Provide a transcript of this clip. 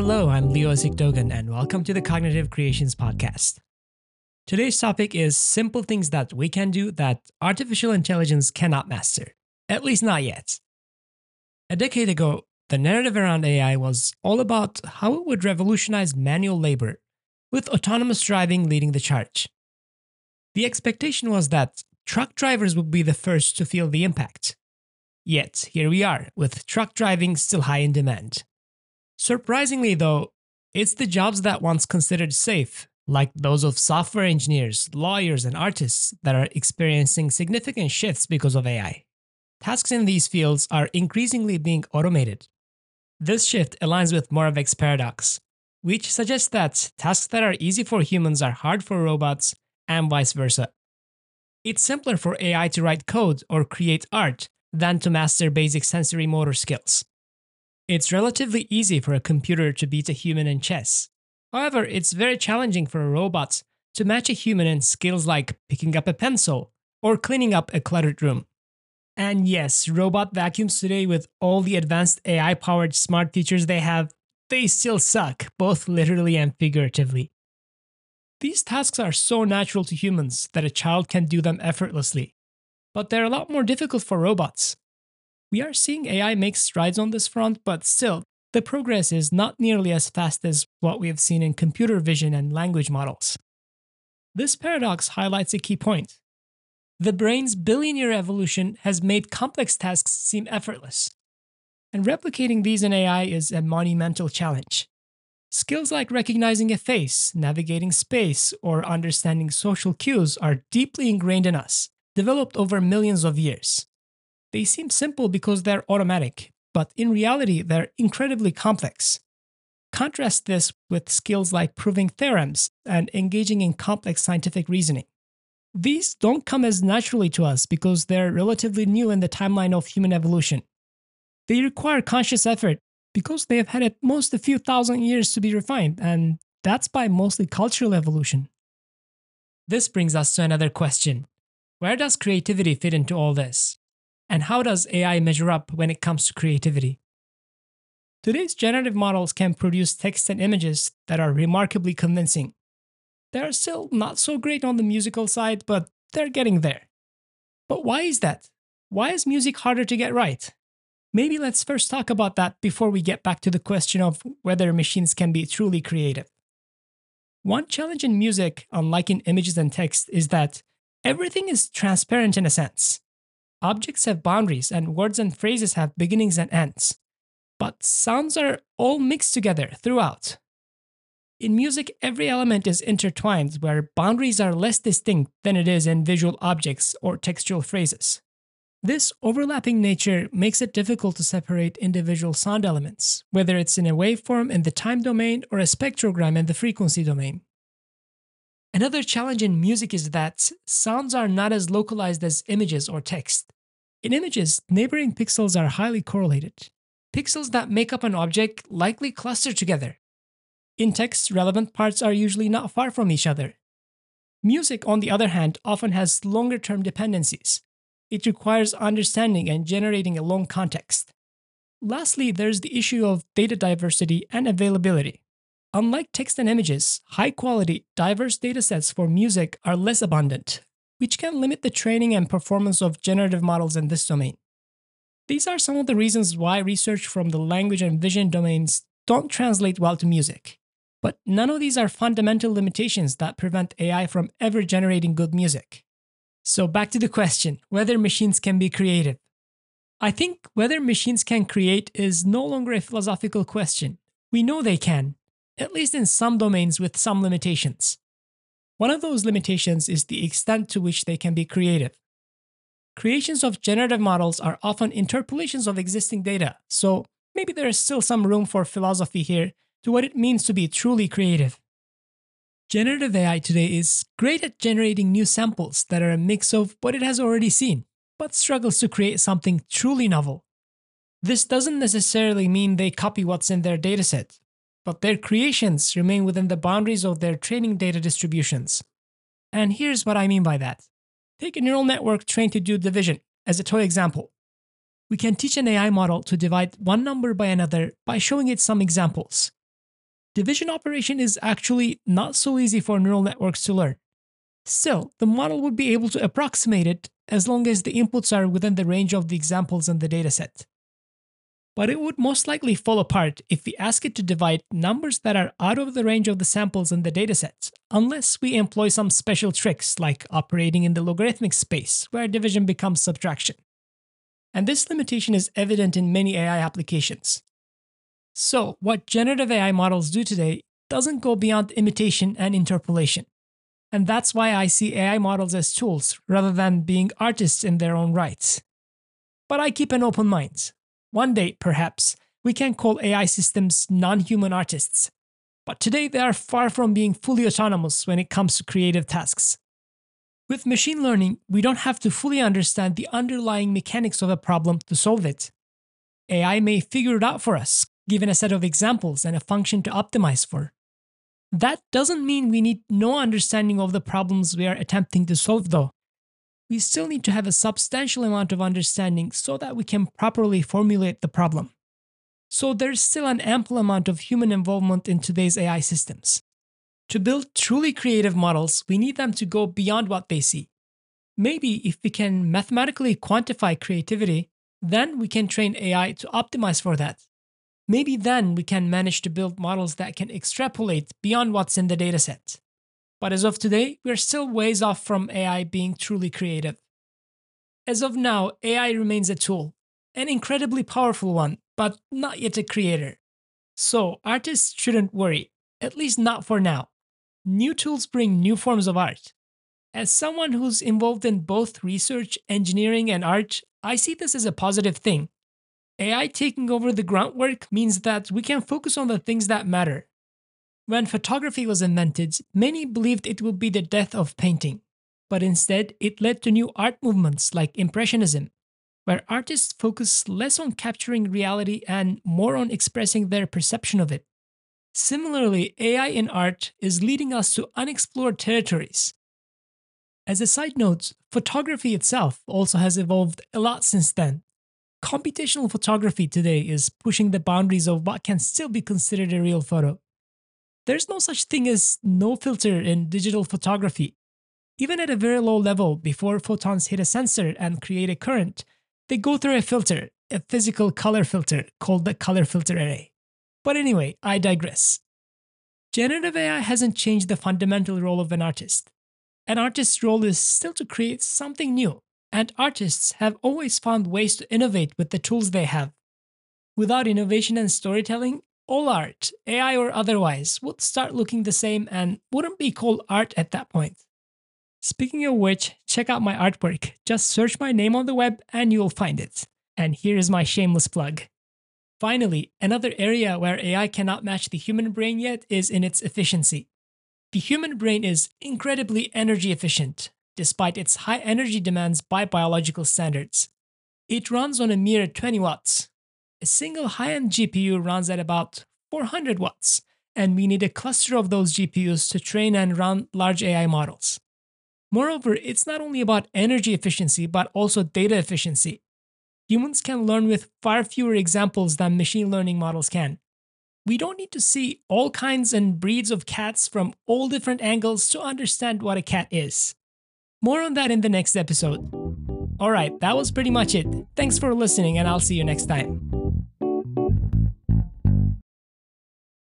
Hello, I'm Leo Isikdogan, and welcome to the Cognitive Creations Podcast. Today's topic is simple things that we can do that artificial intelligence cannot master, at least not yet. A decade ago, the narrative around AI was all about how it would revolutionize manual labor, with autonomous driving leading the charge. The expectation was that truck drivers would be the first to feel the impact. Yet, here we are, with truck driving still high in demand. Surprisingly, though, it's the jobs that once considered safe, like those of software engineers, lawyers, and artists, that are experiencing significant shifts because of AI. Tasks in these fields are increasingly being automated. This shift aligns with Moravec's paradox, which suggests that tasks that are easy for humans are hard for robots, and vice versa. It's simpler for AI to write code or create art than to master basic sensory motor skills. It's relatively easy for a computer to beat a human in chess. However, it's very challenging for a robot to match a human in skills like picking up a pencil or cleaning up a cluttered room. And yes, robot vacuums today, with all the advanced AI powered smart features they have, they still suck, both literally and figuratively. These tasks are so natural to humans that a child can do them effortlessly, but they're a lot more difficult for robots. We are seeing AI make strides on this front, but still, the progress is not nearly as fast as what we have seen in computer vision and language models. This paradox highlights a key point. The brain's billion year evolution has made complex tasks seem effortless. And replicating these in AI is a monumental challenge. Skills like recognizing a face, navigating space, or understanding social cues are deeply ingrained in us, developed over millions of years. They seem simple because they're automatic, but in reality, they're incredibly complex. Contrast this with skills like proving theorems and engaging in complex scientific reasoning. These don't come as naturally to us because they're relatively new in the timeline of human evolution. They require conscious effort because they have had at most a few thousand years to be refined, and that's by mostly cultural evolution. This brings us to another question Where does creativity fit into all this? And how does AI measure up when it comes to creativity? Today's generative models can produce text and images that are remarkably convincing. They're still not so great on the musical side, but they're getting there. But why is that? Why is music harder to get right? Maybe let's first talk about that before we get back to the question of whether machines can be truly creative. One challenge in music, unlike in images and text, is that everything is transparent in a sense. Objects have boundaries, and words and phrases have beginnings and ends. But sounds are all mixed together throughout. In music, every element is intertwined, where boundaries are less distinct than it is in visual objects or textual phrases. This overlapping nature makes it difficult to separate individual sound elements, whether it's in a waveform in the time domain or a spectrogram in the frequency domain. Another challenge in music is that sounds are not as localized as images or text. In images, neighboring pixels are highly correlated. Pixels that make up an object likely cluster together. In text, relevant parts are usually not far from each other. Music, on the other hand, often has longer term dependencies, it requires understanding and generating a long context. Lastly, there's the issue of data diversity and availability. Unlike text and images, high quality, diverse datasets for music are less abundant, which can limit the training and performance of generative models in this domain. These are some of the reasons why research from the language and vision domains don't translate well to music. But none of these are fundamental limitations that prevent AI from ever generating good music. So, back to the question whether machines can be creative. I think whether machines can create is no longer a philosophical question. We know they can, at least in some domains with some limitations. One of those limitations is the extent to which they can be creative. Creations of generative models are often interpolations of existing data, so maybe there is still some room for philosophy here to what it means to be truly creative. Generative AI today is great at generating new samples that are a mix of what it has already seen, but struggles to create something truly novel. This doesn't necessarily mean they copy what's in their dataset, but their creations remain within the boundaries of their training data distributions. And here's what I mean by that. Take a neural network trained to do division as a toy example. We can teach an AI model to divide one number by another by showing it some examples. division operation is actually not so easy for neural networks to learn. Still, the model would be able to approximate it as long as the inputs are within the range of the examples in the dataset. But it would most likely fall apart if we ask it to divide numbers that are out of the range of the samples in the dataset, unless we employ some special tricks like operating in the logarithmic space, where division becomes subtraction. And this limitation is evident in many AI applications. So, what generative AI models do today doesn't go beyond imitation and interpolation. And that's why I see AI models as tools rather than being artists in their own rights. But I keep an open mind. One day, perhaps, we can call AI systems non human artists. But today, they are far from being fully autonomous when it comes to creative tasks. With machine learning, we don't have to fully understand the underlying mechanics of a problem to solve it. AI may figure it out for us, given a set of examples and a function to optimize for. That doesn't mean we need no understanding of the problems we are attempting to solve, though. We still need to have a substantial amount of understanding so that we can properly formulate the problem. So there's still an ample amount of human involvement in today's AI systems. To build truly creative models, we need them to go beyond what they see. Maybe if we can mathematically quantify creativity, then we can train AI to optimize for that. Maybe then we can manage to build models that can extrapolate beyond what's in the dataset. But as of today, we're still ways off from AI being truly creative. As of now, AI remains a tool, an incredibly powerful one, but not yet a creator. So artists shouldn't worry, at least not for now. New tools bring new forms of art. As someone who's involved in both research, engineering, and art, I see this as a positive thing AI taking over the groundwork means that we can focus on the things that matter. When photography was invented, many believed it would be the death of painting, but instead it led to new art movements like Impressionism, where artists focus less on capturing reality and more on expressing their perception of it. Similarly, AI in art is leading us to unexplored territories. As a side note, photography itself also has evolved a lot since then computational photography today is pushing the boundaries of what can still be considered a real photo. There's no such thing as no filter in digital photography. Even at a very low level, before photons hit a sensor and create a current, they go through a filter, a physical color filter called the color filter array. But anyway, I digress. Generative AI hasn't changed the fundamental role of an artist. An artist's role is still to create something new, and artists have always found ways to innovate with the tools they have. Without innovation and storytelling, all art, AI or otherwise, would start looking the same and wouldn't be called art at that point. Speaking of which, check out my artwork. Just search my name on the web and you'll find it. And here is my shameless plug. Finally, another area where AI cannot match the human brain yet is in its efficiency. The human brain is incredibly energy efficient, despite its high energy demands by biological standards. It runs on a mere 20 watts. A single high end GPU runs at about 400 watts, and we need a cluster of those GPUs to train and run large AI models. Moreover, it's not only about energy efficiency, but also data efficiency. Humans can learn with far fewer examples than machine learning models can. We don't need to see all kinds and breeds of cats from all different angles to understand what a cat is. More on that in the next episode. Alright, that was pretty much it. Thanks for listening, and I'll see you next time.